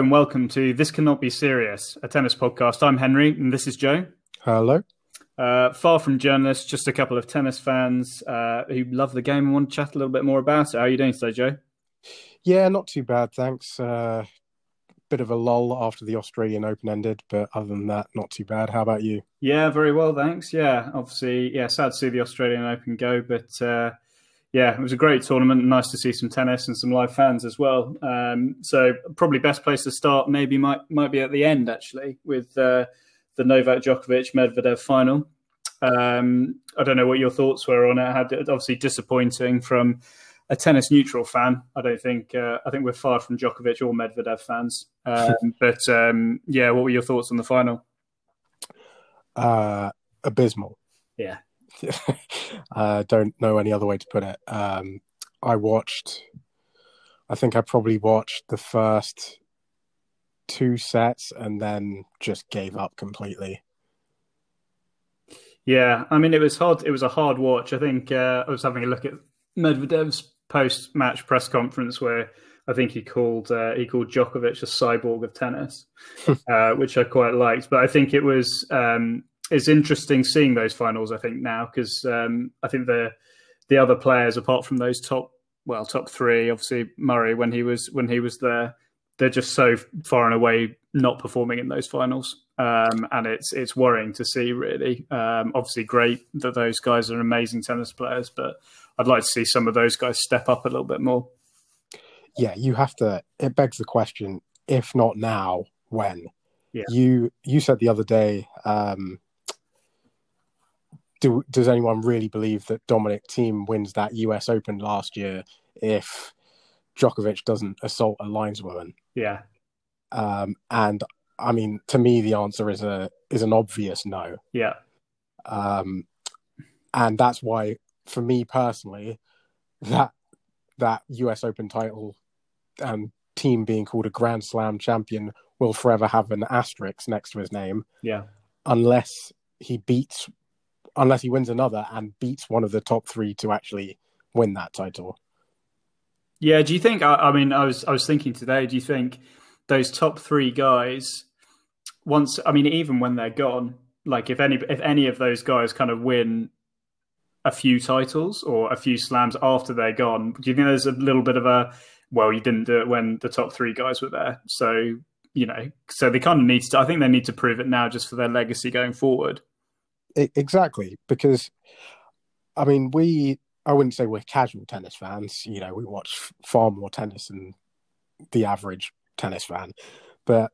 Hello and welcome to This Cannot Be Serious, a tennis podcast. I'm Henry and this is Joe. Hello. Uh, far from journalists, just a couple of tennis fans uh, who love the game and want to chat a little bit more about it. How are you doing today, Joe? Yeah, not too bad, thanks. Uh, bit of a lull after the Australian Open ended, but other than that, not too bad. How about you? Yeah, very well, thanks. Yeah, obviously, yeah, sad to see the Australian Open go, but uh, yeah, it was a great tournament. Nice to see some tennis and some live fans as well. Um, so probably best place to start maybe might might be at the end actually with uh, the Novak Djokovic Medvedev final. Um, I don't know what your thoughts were on it. Had obviously disappointing from a tennis neutral fan. I don't think uh, I think we're far from Djokovic or Medvedev fans. Um, but um, yeah, what were your thoughts on the final? Uh, abysmal. Yeah, uh, don't know any other way to put it. Um, I watched, I think I probably watched the first two sets and then just gave up completely. Yeah, I mean it was hard. It was a hard watch. I think uh, I was having a look at Medvedev's post-match press conference where I think he called uh, he called Djokovic a cyborg of tennis, uh, which I quite liked. But I think it was um, it's interesting seeing those finals. I think now because um, I think the the other players, apart from those top well top three, obviously Murray when he was when he was there, they're just so far and away not performing in those finals, um, and it's it's worrying to see. Really, um, obviously great that those guys are amazing tennis players, but I'd like to see some of those guys step up a little bit more. Yeah, you have to. It begs the question: if not now, when? Yeah. You you said the other day um, do, does anyone really believe that Dominic Thiem wins that US Open last year if Djokovic doesn't assault a lineswoman? Yeah. Um, and I mean, to me, the answer is a is an obvious no. Yeah. Um, and that's why, for me personally, that that US Open title and Thiem being called a Grand Slam champion will forever have an asterisk next to his name. Yeah. Unless he beats unless he wins another and beats one of the top three to actually win that title. Yeah, do you think? I, I, mean, I was I was thinking today. Do you think those top three guys, once I mean, even when they're gone, like if any if any of those guys kind of win a few titles or a few slams after they're gone, do you think there's a little bit of a well, you didn't do it when the top three guys were there, so you know, so they kind of need to. I think they need to prove it now just for their legacy going forward exactly because I mean we I wouldn't say we're casual tennis fans. You know, we watch far more tennis than the average tennis fan. But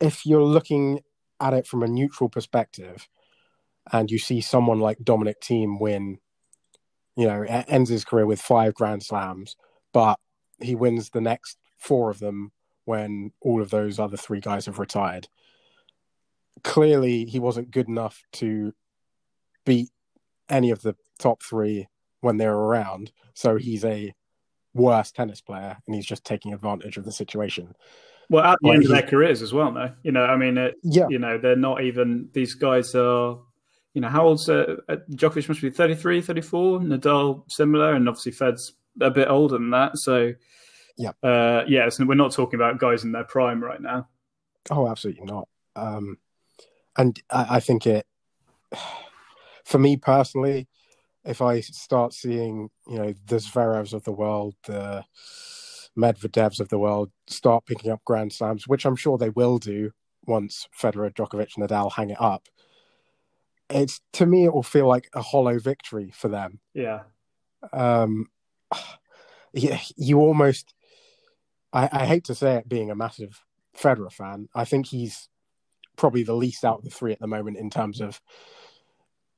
if you're looking at it from a neutral perspective, and you see someone like Dominic Thiem win, you know, ends his career with five Grand Slams, but he wins the next four of them when all of those other three guys have retired clearly he wasn't good enough to beat any of the top three when they were around. So he's a worse tennis player, and he's just taking advantage of the situation. Well, at the like end of their careers as well, though. You know, I mean, it, yeah. You know, they're not even these guys are. You know, how old's uh, uh Djokovic? Must be 33, 34. Nadal similar, and obviously Fed's a bit older than that. So, yeah, uh, yeah. So we're not talking about guys in their prime right now. Oh, absolutely not. Um, and I, I think it for me personally, if I start seeing, you know, the Zverevs of the world, the Medvedevs of the world start picking up Grand Slams, which I'm sure they will do once Federer, Djokovic, and Nadal hang it up, it's to me it will feel like a hollow victory for them. Yeah. Um, yeah, you almost. I, I hate to say it, being a massive Federer fan, I think he's probably the least out of the three at the moment in terms of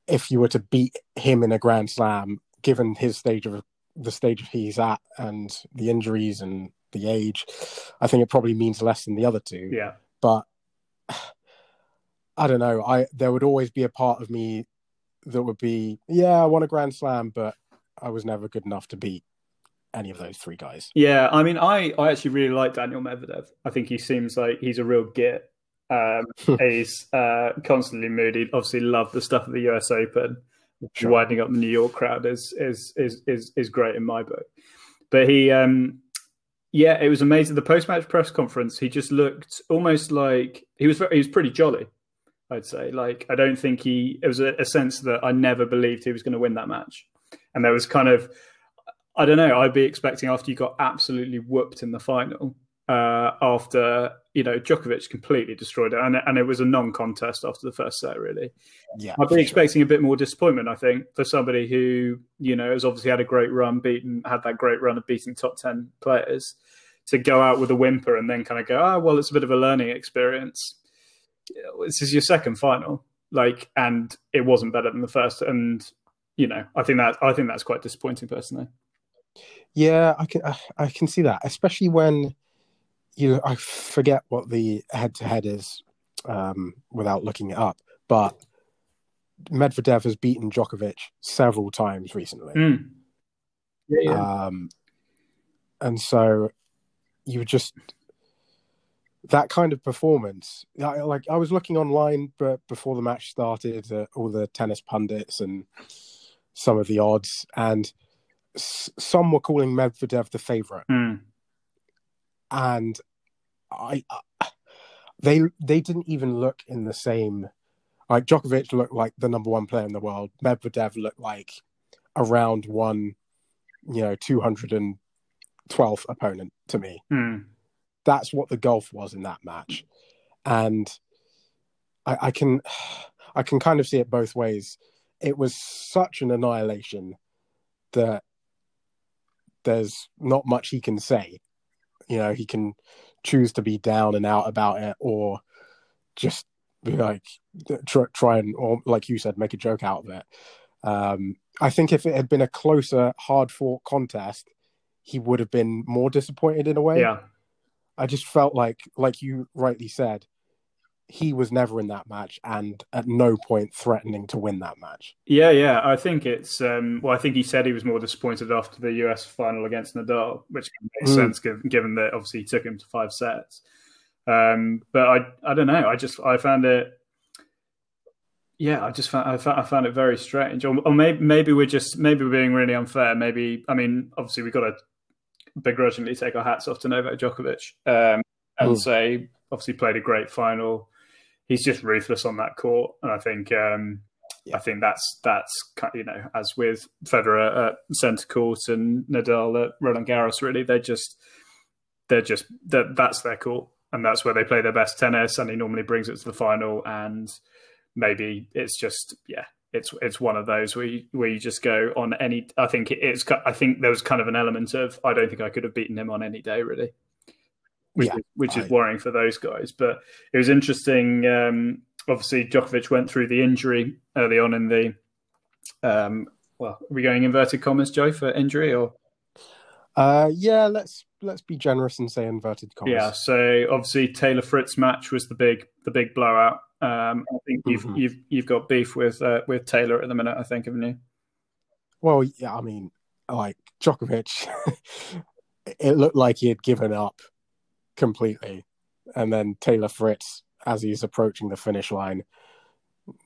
if you were to beat him in a Grand Slam, given his stage of the stage he's at and the injuries and the age, I think it probably means less than the other two. Yeah. But I don't know. I there would always be a part of me that would be, yeah, I won a Grand Slam, but I was never good enough to beat any of those three guys. Yeah, I mean, I I actually really like Daniel Medvedev. I think he seems like he's a real git. Um, he's uh, constantly moody. Obviously, love the stuff at the US Open. Sure. Winding up the New York crowd is is is is is great in my book. But he, um, Yeah, it was amazing. The post match press conference, he just looked almost like he was. He was pretty jolly. I'd say. Like, I don't think he. It was a, a sense that I never believed he was going to win that match, and there was kind of. I don't know. I'd be expecting after you got absolutely whooped in the final, uh, after you know Djokovic completely destroyed it, and, and it was a non-contest after the first set. Really, Yeah, I'd be expecting a bit more disappointment. I think for somebody who you know has obviously had a great run, beaten had that great run of beating top ten players, to go out with a whimper and then kind of go, oh well, it's a bit of a learning experience. This is your second final, like, and it wasn't better than the first, and you know, I think that I think that's quite disappointing personally. Yeah, I can I, I can see that, especially when you I forget what the head to head is um, without looking it up, but Medvedev has beaten Djokovic several times recently, Mm. Yeah, yeah. um, and so you just that kind of performance. I, like I was looking online, but before the match started, uh, all the tennis pundits and some of the odds, and s- some were calling Medvedev the favorite. Mm. And I, I they they didn't even look in the same. Like Djokovic looked like the number one player in the world. Medvedev looked like a round one, you know, two hundred and twelfth opponent to me. Mm. That's what the golf was in that match, and I, I can I can kind of see it both ways. It was such an annihilation that there's not much he can say. You know, he can choose to be down and out about it, or just be like try, try and, or like you said, make a joke out of it. Um, I think if it had been a closer, hard fought contest, he would have been more disappointed in a way. Yeah. I just felt like, like you rightly said, he was never in that match and at no point threatening to win that match. Yeah, yeah. I think it's um, well. I think he said he was more disappointed after the US final against Nadal, which makes Mm. sense given, given that obviously he took him to five sets. Um, but I, I don't know. I just I found it. Yeah, I just found I found, I found it very strange. Or, or maybe maybe we're just maybe we're being really unfair. Maybe I mean obviously we've got to begrudgingly take our hats off to Novak Djokovic um, and Mm. say obviously played a great final. He's just ruthless on that court, and I think um, Yeah. I think that's that's you know as with Federer at centre court and Nadal at Roland Garros, really they're just they're just that that's their court, and that's where they play their best tennis. And he normally brings it to the final, and maybe it's just yeah. It's it's one of those where you, where you just go on any. I think it, it's. I think there was kind of an element of I don't think I could have beaten him on any day really, which Yeah, is, which is I- worrying for those guys. But it was interesting. Um, obviously, Djokovic went through the injury early on in the. Um, well, are we going inverted commas, Joe, for injury or? Uh, yeah, let's let's be generous and say inverted commas. Yeah, so obviously Taylor Fritz match was the big the big blowout. Um, I think you've Mhm. you've you've got beef with uh, with Taylor at the minute. I think, haven't you? Well, yeah, I mean, like Djokovic, it looked like he had given up completely, and then Taylor Fritz, as he's approaching the finish line,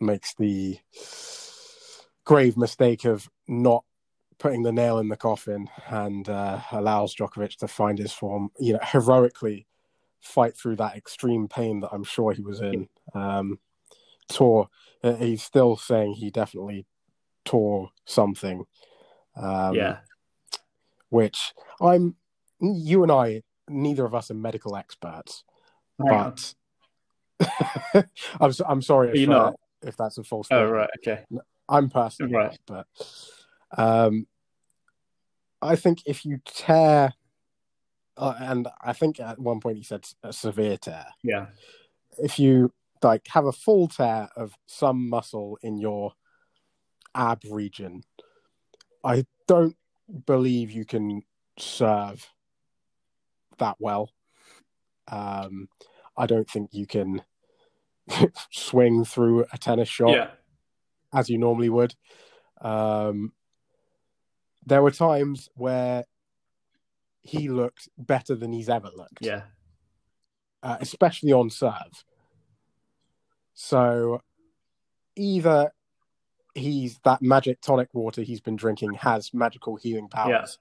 makes the grave mistake of not putting the nail in the coffin and uh, allows Djokovic to find his form. You know, heroically fight through that extreme pain that I'm sure he was in. Um, tore. uh, He's still saying he definitely tore something. Um, yeah, Which I'm. You and I, neither of us are medical experts, but I'm so- I'm sorry if, uh, not? if that's a false. Oh right, okay, I'm personally Right. but um, I think if you tear, uh, and I think at one point he said a severe tear. yeah, If you like have a full tear of some muscle in your ab region, I don't believe you can serve that well. Um, I don't think you can swing through a tennis shot yeah, as you normally would. Um, there were times where he looked better than he's ever looked, yeah, uh, especially on serve. So either he's that magic tonic water he's been drinking has magical healing powers,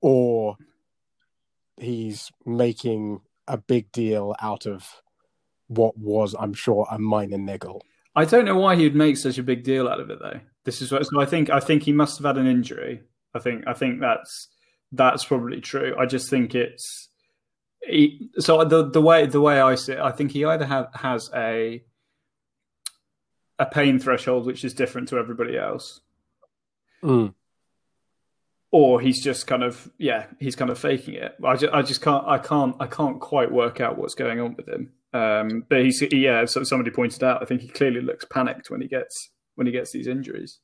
or he's making a big deal out of what was, I'm sure, a minor niggle. I don't know why he'd make such a big deal out of it, though. This is what so I think. I think he must have had an injury. I think. I think that's that's probably true. I just think it's he, so the the way the way I see it, I think he either have, has a a pain threshold which is different to everybody else, Mm. Or he's just kind of yeah he's kind of faking it. I just, I just can't I can't I can't quite work out what's going on with him. Um, but he's yeah. So somebody pointed out. I think he clearly looks panicked when he gets when he gets these injuries.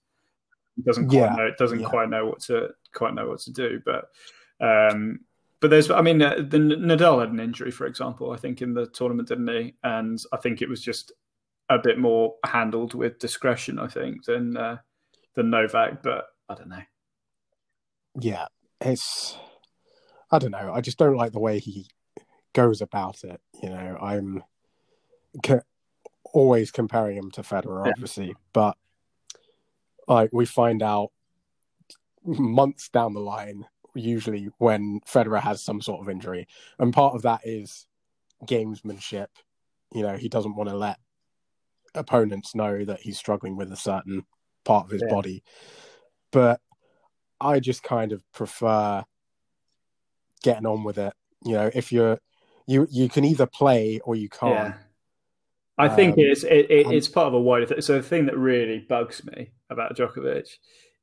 He doesn't quite Yeah, know doesn't yeah. quite know what to quite know what to do. But um, but there's I mean uh, the Nadal had an injury for example. I think in the tournament didn't he? And I think it was just a bit more handled with discretion. I think than uh, than Novak. But I don't know. Yeah, it's. I don't know. I just don't like the way he goes about it. You know, I'm co- always comparing him to Federer, Yeah. obviously, but like we find out months down the line, usually when Federer has some sort of injury, and part of that is gamesmanship. You know, he doesn't want to let opponents know that he's struggling with a certain part of his Yeah. body, but I just kind of prefer getting on with it. You know, if you're you you can either play or you can't. Yeah. I think Um, it's it, it, it's part of a wider thing. So the thing that really bugs me about Djokovic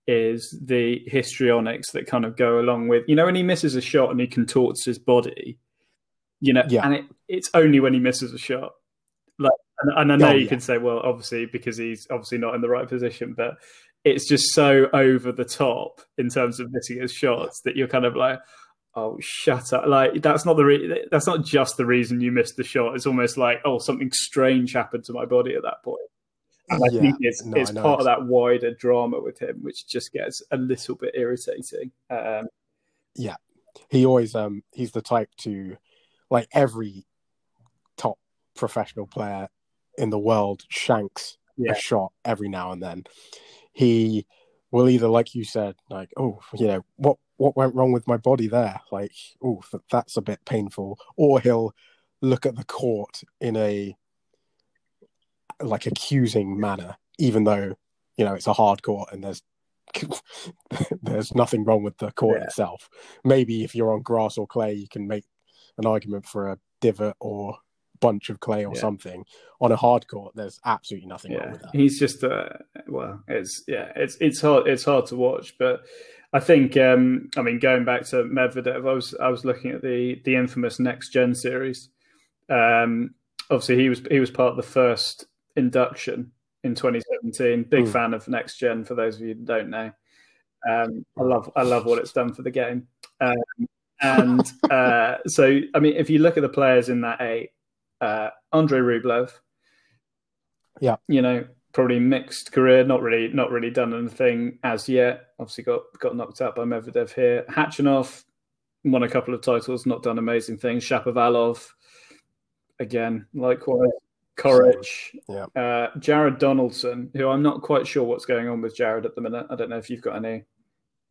is the histrionics that kind of go along with you know when he misses a shot and he contorts his body, you know, Yeah. and it, it's only when he misses a shot. Like, and, and I know Oh, you yeah. can say, well, obviously because he's obviously not in the right position, but it's just so over the top in terms of missing his shots that you're kind of like, oh, shut up! Like that's not the re- that's not just the reason you missed the shot. It's almost like, oh, something strange happened to my body at that point. And I Yeah. think it's No, it's part of that wider drama with him, which just gets a little bit irritating. Um, yeah, He always um he's the type to like every top professional player in the world shanks Yeah. a shot every now and then. He will either, like you said, like, oh, you know, what what went wrong with my body there? Like, oh, that's a bit painful. Or he'll look at the court in a like accusing manner, even though you know it's a hard court and there's there's nothing wrong with the court Yeah. itself. Maybe if you're on grass or clay, you can make an argument for a divot or bunch of clay or Yeah. something. On a hard court, there's absolutely nothing wrong with that. he's just uh, well, it's yeah, it's it's hard it's hard to watch, but I think um, I mean going back to Medvedev, I was I was looking at the the infamous Next Gen series. Um, obviously, he was he was part of the first induction in 2017. Big Mm. fan of Next Gen. For those of you who don't know, um, I love I love what it's done for the game. Um, and uh, so, I mean, if you look at the players in that eight, uh, Andre Rublev, Yeah. you know, probably mixed career, not really, not really done anything as yet. Obviously, got got knocked out by Medvedev here. Khachanov won a couple of titles, not done amazing things. Shapovalov, again, likewise. Coric, Yeah. uh, Jared Donaldson, who I'm not quite sure what's going on with Jared at the minute. I don't know if you've got any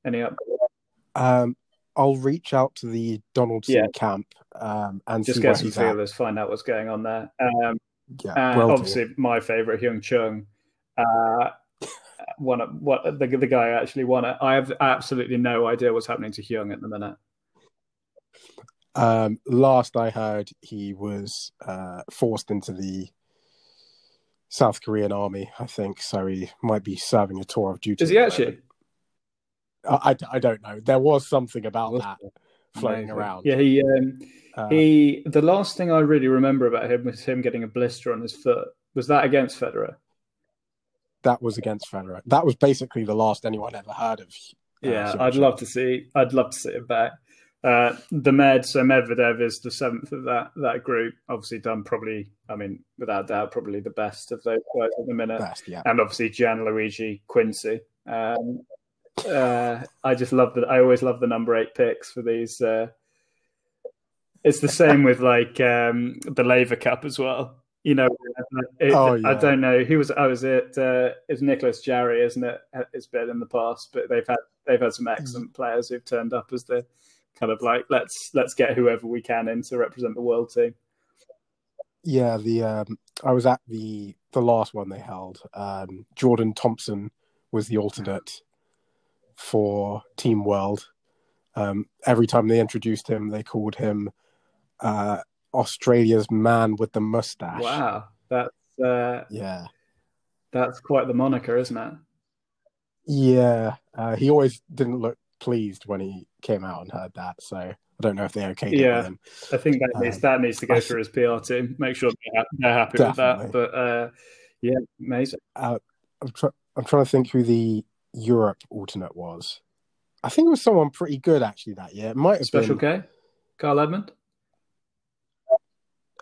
any up. Um, I'll reach out to the Donaldson Yeah. camp um, and Just get some he's at. feelers, find out what's going on there. Um, Yeah, do. obviously, my favorite Hyeon Chung. Uh, won it, what the, the guy actually won it. I have absolutely no idea what's happening to Hyung at the minute. Um, last I heard, he was uh, forced into the South Korean army, I think. So he might be serving a tour of duty. Is he actually? I, I, don't know. There was something about that floating Amazing. around. Yeah, he um, Uh, he. The last thing I really remember about him was him getting a blister on his foot. Was that against Federer? that was against Federer. That was basically the last anyone ever heard of. uh, Yeah, I'd love to see. I'd love to see it back. Uh, the Med, so Medvedev is the seventh of that that group. Obviously, done probably. I mean, without doubt, probably the best of those guys at the minute. Best, yeah. and obviously Gianluigi Quinzi. Um, uh, I just love that. I always love the number eight picks for these. Uh, it's the same with like um, the Laver Cup as well. You know, it, Oh, I don't know who was. I was it. Uh, it's Nicholas Jarry, isn't it? It's been in the past, but they've had they've had some excellent players who've turned up as the kind of like let's let's get whoever we can in to represent the world team. Yeah, the um, I was at the the last one they held. Um, Jordan Thompson was the alternate for Team World. Um, every time they introduced him, they called him uh, Australia's man with the mustache. Wow, that's uh, Yeah, that's quite the moniker, isn't it? yeah. Uh, he always didn't look pleased when he came out and heard that. So I don't know if they okayed it Yeah. with him. I think that needs Um, that needs to go I through his PR team. Make sure they're, ha- they're happy with that. But uh, yeah, amazing. Uh, I'm, try- I'm trying to think who the Europe alternate was. I think it was someone pretty good actually that year. It might have Special been. K, Kyle Edmund.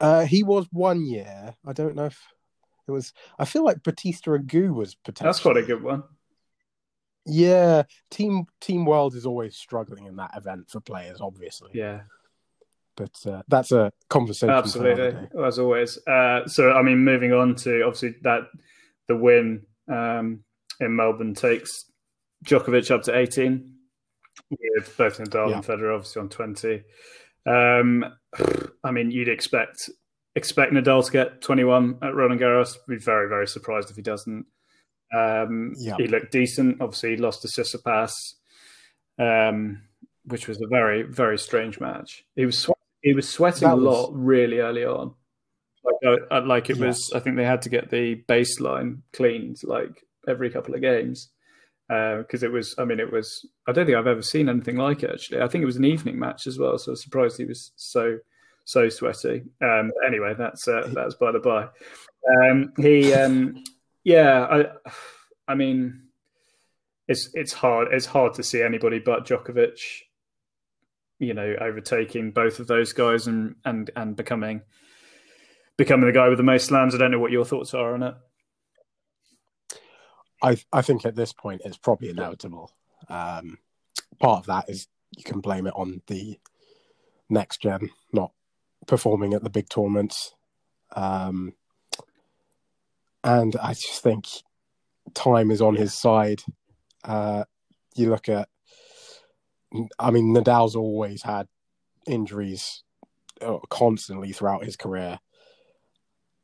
Uh, he was one year. I don't know if it was. I feel like Bautista Agut was potentially. That's quite a good one. Yeah, team Team World is always struggling in that event for players, obviously. Yeah, But uh, that's a conversation. absolutely, as always. Uh, so, I mean, moving on to obviously that the win um, in Melbourne takes Djokovic up to eighteen, with both Nadal Yeah. and Federer obviously on twenty. Um, I mean, you'd expect expect Nadal to get twenty one at Roland Garros. Be very very surprised if he doesn't. Um, Yeah. He looked decent. Obviously, he lost to Tsitsipas, um, which was a very very strange match. He was swe- he was sweating That a was- lot really early on. Like, like it Yeah. was, I think they had to get the baseline cleaned like every couple of games because it was. I mean, it was. I don't think I've ever seen anything like it. Actually, I think it was an evening match as well. So I was surprised he was so so sweaty. Um, anyway, that's uh, that's by the by. Um, he, um, yeah, I, I mean, it's it's hard. It's hard to see anybody but Djokovic, you know, overtaking both of those guys and and and becoming becoming the guy with the most slams. I don't know what your thoughts are on it. I I think at this point it's probably inevitable. Um, part of that is you can blame it on the next gen not performing at the big tournaments, um, and I just think time is on his side. Uh, you look at, I mean, Nadal's always had injuries uh, constantly throughout his career.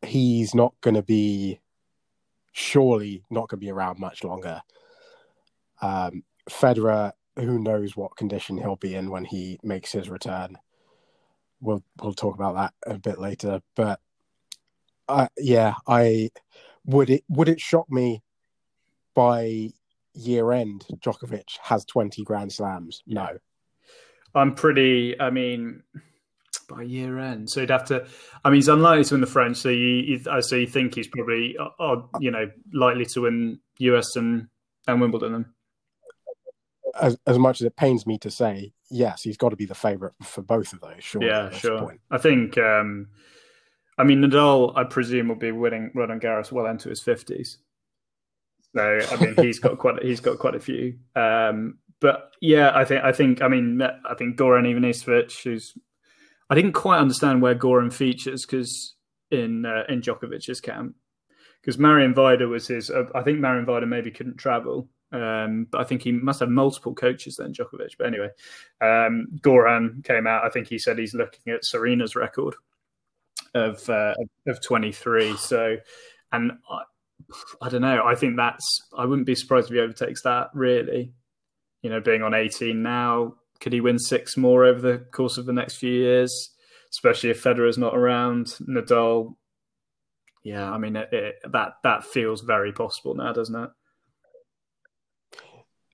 He's not going to be surely not going to be around much longer. Um, Federer, who knows what condition he'll be in when he makes his return. We'll we'll talk about that a bit later, but uh, yeah, I would it would it shock me by year end Djokovic has twenty Grand Slams? No, I'm pretty. I mean, by year end, so he'd have to. I mean, he's unlikely to win the French. So you, you so you think he's probably, uh, uh, you know, likely to win US and and Wimbledon. Then. as as much as it pains me to say, yes, he's got to be the favourite for both of those. Sure, yeah, sure. point. I think. um I mean, Nadal, I presume, will be winning Roland Garros well into his fifties. So I mean, he's got quite he's got quite a few. Um, but yeah, I think I think I mean I think Goran Ivanisevic, who's I didn't quite understand where Goran features because in uh, in Djokovic's camp because Marian Vajda was his. Uh, I think Marian Vajda maybe couldn't travel, um, but I think he must have multiple coaches then Djokovic. But anyway, um, Goran came out. I think he said he's looking at Serena's record of uh, of 23. So, and I, I don't know. I think that's. I wouldn't be surprised if he overtakes that. Really, you know, being on 18 now, could he win six more over the course of the next few years? Especially if Federer's not around, Nadal. Yeah, I mean it, it, that that feels very possible now, doesn't it?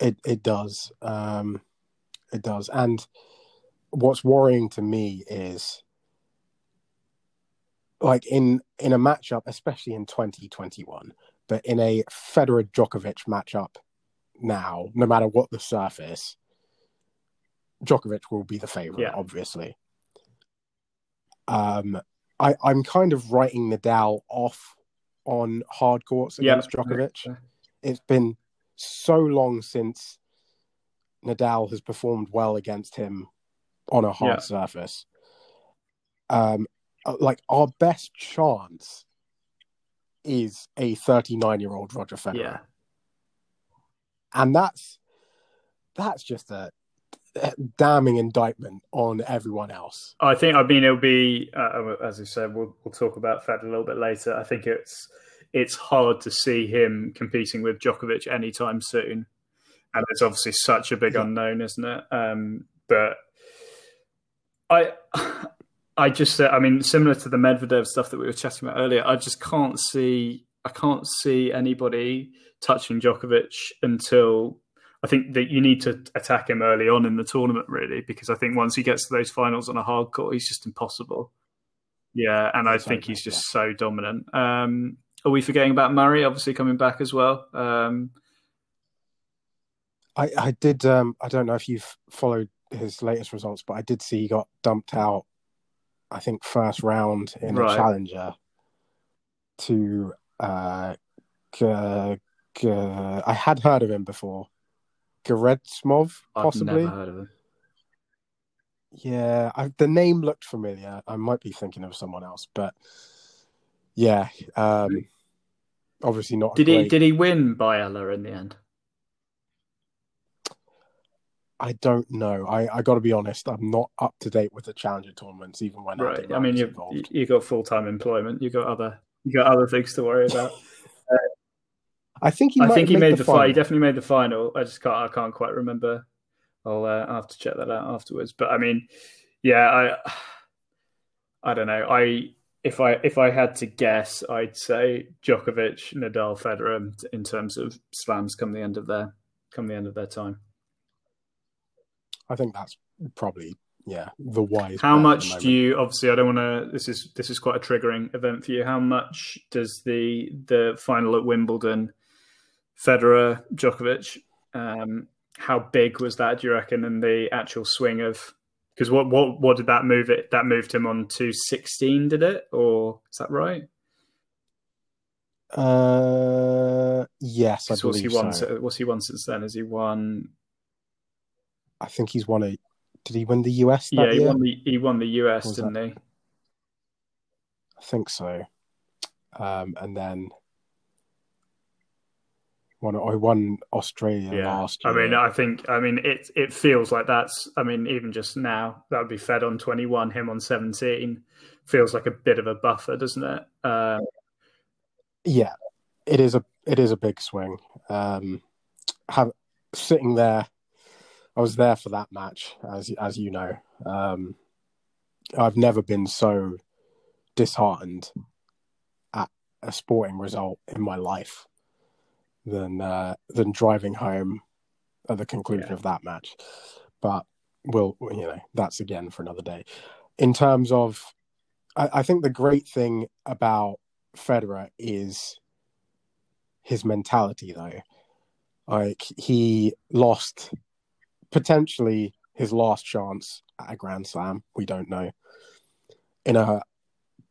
It it does. Um, it does. And what's worrying to me is like in in a matchup, especially in 2021, but in a Federer Djokovic matchup now, no matter what the surface, Djokovic will be the favorite, Yeah. obviously. Um, I, I'm kind of writing Nadal off on hard courts Yeah. against Djokovic. It's been so long since Nadal has performed well against him on a hard Yeah. surface. Um, uh, like our best chance is a 39 year old Roger Federer, Yeah, and that's that's just a damning indictment on everyone else. I think. I mean, it'll be uh, as you said. We'll we'll talk about Fed a little bit later. I think it's it's hard to see him competing with Djokovic anytime soon, and it's obviously such a big unknown, isn't it? Um, but I. I just, I mean, similar to the Medvedev stuff that we were chatting about earlier, I just can't see, I can't see anybody touching Djokovic until I think that you need to attack him early on in the tournament, really, because I think once he gets to those finals on a hard court, he's just impossible. Yeah, and I think he's just yeah. so dominant. Um, are we forgetting about Murray? Obviously coming back as well. Um, I, I did. Um, I don't know if you've followed his latest results, but I did see he got dumped out. I think first round in right. a challenger to. Uh, g- g- I had heard of him before. Gerasimov, possibly. I've never heard of him. Yeah, I, the name looked familiar. I might be thinking of someone else, but yeah, um, obviously not. Did great... he did he win by Ella in the end? I don't know. I, I got to be honest. I'm not up to date with the challenger tournaments, even when right. I mean, you've you got full time employment. You got other you got other things to worry about. I think he. I think he made, made the, final. He definitely made the final. I just can't. I can't quite remember. I'll, uh, I'll have to check that out afterwards. But I mean, yeah, I. I don't know. I if I if I had to guess, I'd say Djokovic, Nadal, Federer in terms of slams come the end of their come the end of their time. I think that's probably yeah the wise. How much do you? Obviously, I don't want to. This is this is quite a triggering event for you. How much does the the final at Wimbledon Federer, Djokovic. Um, how big was that? Do you reckon? in the actual swing of because what what what did that move it? That moved him on to sixteen, did it? Or is that right? Uh, yes, I believe he won? So. What's he won since then? Has he won? I think he's won a. Did he win the US? yeah, he year? won the he won the US, didn't that? he? I think so. Um, and then won I won Australia yeah. last year. I mean, I think I mean it it feels like that's I mean, even just now, that would be Fed on twenty one, him on seventeen. Feels like a bit of a buffer, doesn't it? Uh, yeah. It is a it is a big swing. Um have sitting there I was there for that match, as as you know. Um I've never been so disheartened at a sporting result in my life than uh, than driving home at the conclusion yeah. of that match. But we'll, you know, that's again for another day. In terms of, I, I think the great thing about Federer is his mentality, though. Like he lost potentially his last chance at a Grand Slam. We don't know. In a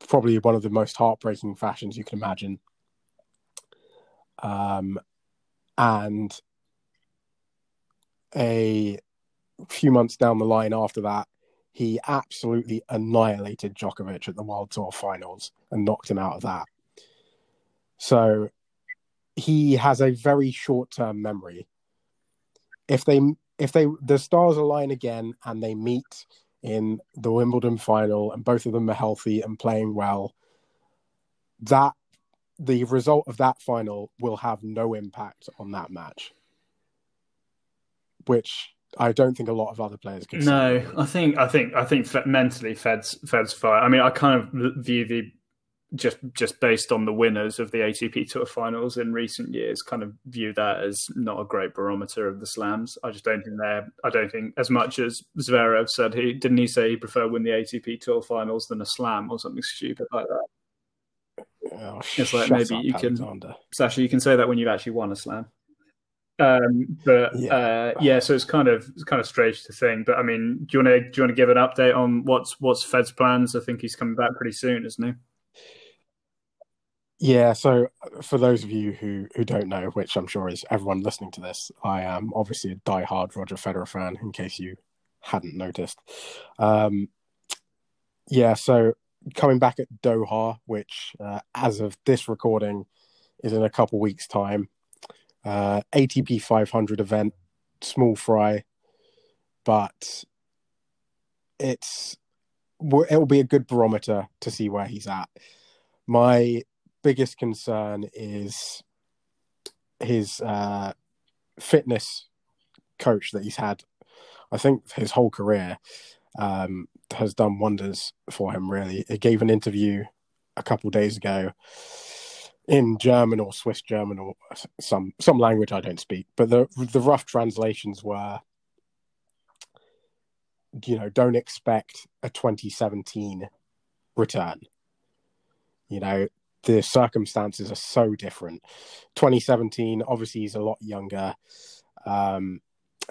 probably one of the most heartbreaking fashions you can imagine. Um, and a few months down the line after that, he absolutely annihilated Djokovic at the World Tour finals and knocked him out of that. So he has a very short term memory. If they if they the stars align again and they meet in the Wimbledon final and both of them are healthy and playing well, that the result of that final will have no impact on that match, which I don't think a lot of other players can. No, say. I think I think I think mentally, Fed's Fed's fine. I mean, I kind of view the just just based on the winners of the ATP Tour Finals in recent years, kind of view that as not a great barometer of the slams. I just don't think they're. I don't think as much as Zverev said he didn't he say he preferred win the ATP Tour Finals than a slam or something stupid like that. Oh, it's like maybe you Alexander. can, Sasha, you can say that when you've actually won a slam. Um, but yeah. Uh, yeah, so it's kind of it's kind of strange to think. But I mean, do you want to do you want to give an update on what's what's Fed's plans? I think he's coming back pretty soon, isn't he? Yeah, so for those of you who, who don't know, which I'm sure is everyone listening to this, I am obviously a die-hard Roger Federer fan, in case you hadn't noticed. Um, yeah, so coming back at Doha, which uh, as of this recording is in a couple weeks' time. Uh, ATP 500 event, small fry. but it's it'll be a good barometer to see where he's at. My biggest concern is his uh, fitness coach that he's had. I think his whole career um, has done wonders for him. Really, he gave an interview a couple days ago in German or Swiss German or some some language I don't speak, but the the rough translations were, you know, don't expect a 2017 return. You know, the circumstances are so different. 2017, obviously, he's a lot younger. Um,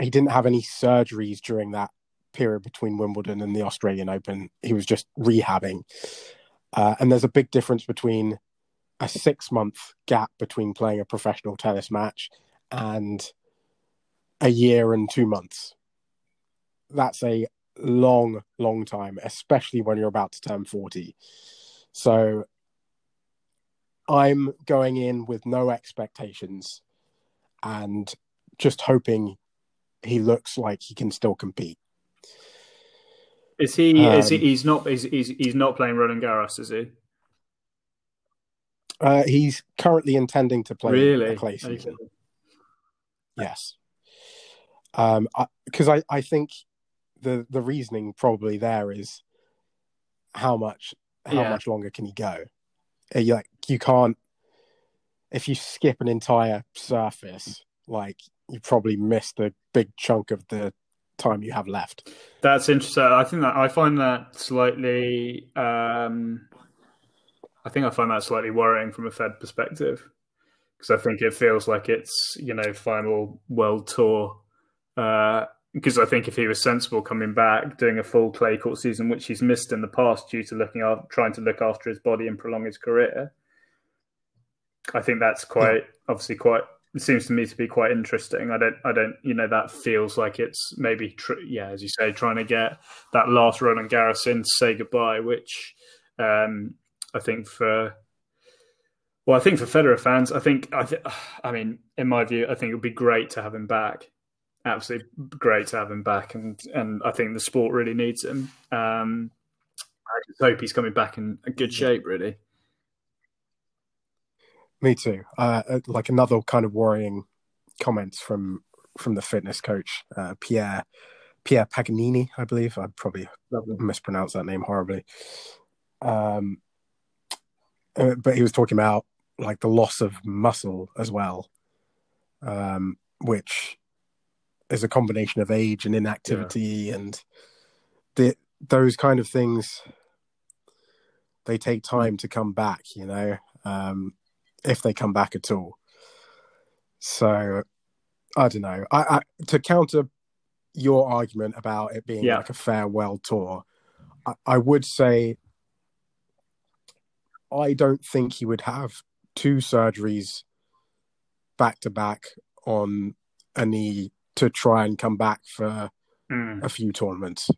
he didn't have any surgeries during that period between Wimbledon and the Australian Open. He was just rehabbing. Uh, and there's a big difference between a six month gap between playing a professional tennis match and a year and two months. That's a long, long time, especially when you're about to turn 40. So I'm going in with no expectations and just hoping he looks like he can still compete. Is he? Um, is he? He's not. He's, he's he's not playing Roland Garros, is he? Uh, he's currently intending to play really? clay season. Okay. Yes, because um, I, I, I think the the reasoning probably there is how much how yeah. much longer can he go? Uh, you like you can't if you skip an entire surface, like you probably missed a big chunk of the time you have left. That's interesting. I think that I find that slightly. Um, I think I find that slightly worrying from a Fed perspective because I think it feels like it's you know final world tour. Because uh, I think if he was sensible coming back, doing a full clay court season, which he's missed in the past due to looking after, trying to look after his body and prolong his career, I think that's quite obviously quite it seems to me to be quite interesting. I don't, I don't, you know, that feels like it's maybe, tr- yeah, as you say, trying to get that last Roland Garros in to say goodbye, which um, I think for, well, I think for Federer fans, I think, I, th- I mean, in my view, I think it would be great to have him back. Absolutely great to have him back, and and I think the sport really needs him. Um, I just hope he's coming back in a good shape, really. Me too. Uh, uh, like another kind of worrying comments from from the fitness coach uh, Pierre Pierre Paganini, I believe. I probably mispronounced that name horribly. Um, uh, but he was talking about like the loss of muscle as well, um, which is a combination of age and inactivity yeah. and the those kind of things. They take time to come back, you know. Um, if they come back at all. So I don't know. I, I to counter your argument about it being yeah. like a farewell tour, I, I would say I don't think he would have two surgeries back to back on a knee to try and come back for mm. a few tournaments.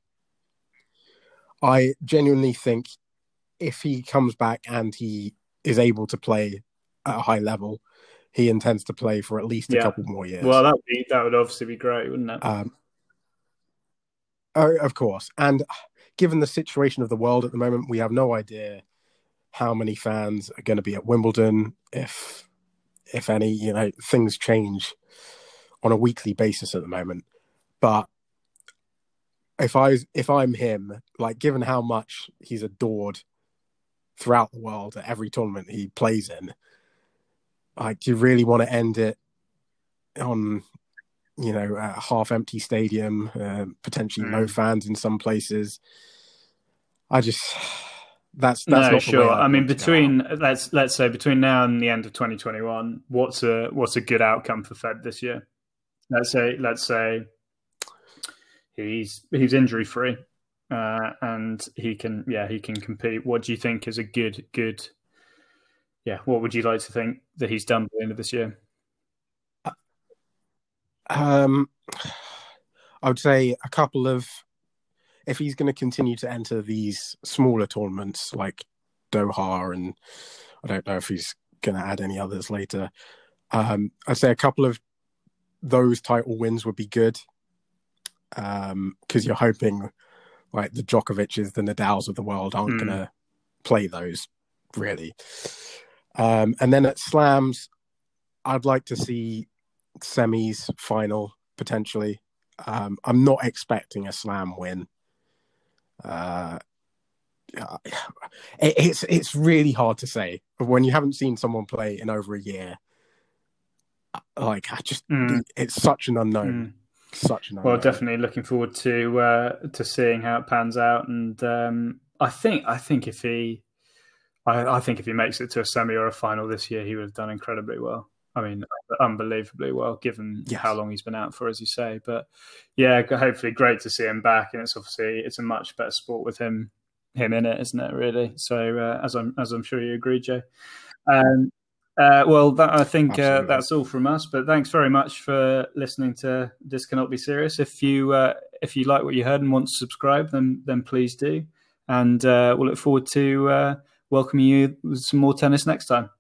I genuinely think if he comes back and he is able to play at a high level, he intends to play for at least a yeah. couple more years. Well, that would that would obviously be great, wouldn't it? Um, oh, of course, and given the situation of the world at the moment, we have no idea how many fans are going to be at Wimbledon. If if any, you know, things change on a weekly basis at the moment. But if I if I'm him, like given how much he's adored throughout the world at every tournament he plays in, like, do you really want to end it on, you know, a half empty stadium, uh, potentially mm. no fans in some places? I just that's that's no sure. I, I mean, between let's let's say between now and the end of 2021, what's a what's a good outcome for Fed this year? Let's say let's say he's he's injury free, uh, and he can yeah he can compete. What do you think is a good good yeah, what would you like to think that he's done by the end of this year? Um, I would say a couple of, if he's going to continue to enter these smaller tournaments like Doha, and I don't know if he's going to add any others later. Um, I'd say a couple of those title wins would be good. because um, you're hoping like the Djokovic's, the Nadals of the world aren't Mm. going to play those really. Um, and then at slams, I'd like to see semis, final potentially. Um, I'm not expecting a slam win. Uh, it, it's it's really hard to say when you haven't seen someone play in over a year. Like I just, Mm. it's such an unknown, Mm. such an unknown. Well, definitely looking forward to uh, to seeing how it pans out, and um, I think I think if he, I, I think if he makes it to a semi or a final this year, he would have done incredibly well. I mean, unbelievably well, given Yes. how long he's been out for, as you say. But yeah, hopefully, great to see him back, and it's obviously it's a much better sport with him him in it, isn't it? Really. So uh, as I'm as I'm sure you agree, Joe. Um, uh, well, that, I think uh, that's all from us. But thanks very much for listening to This Cannot Be Serious. If you uh, if you like what you heard and want to subscribe, then then please do. And uh, we'll look forward to uh, welcoming you with some more tennis next time.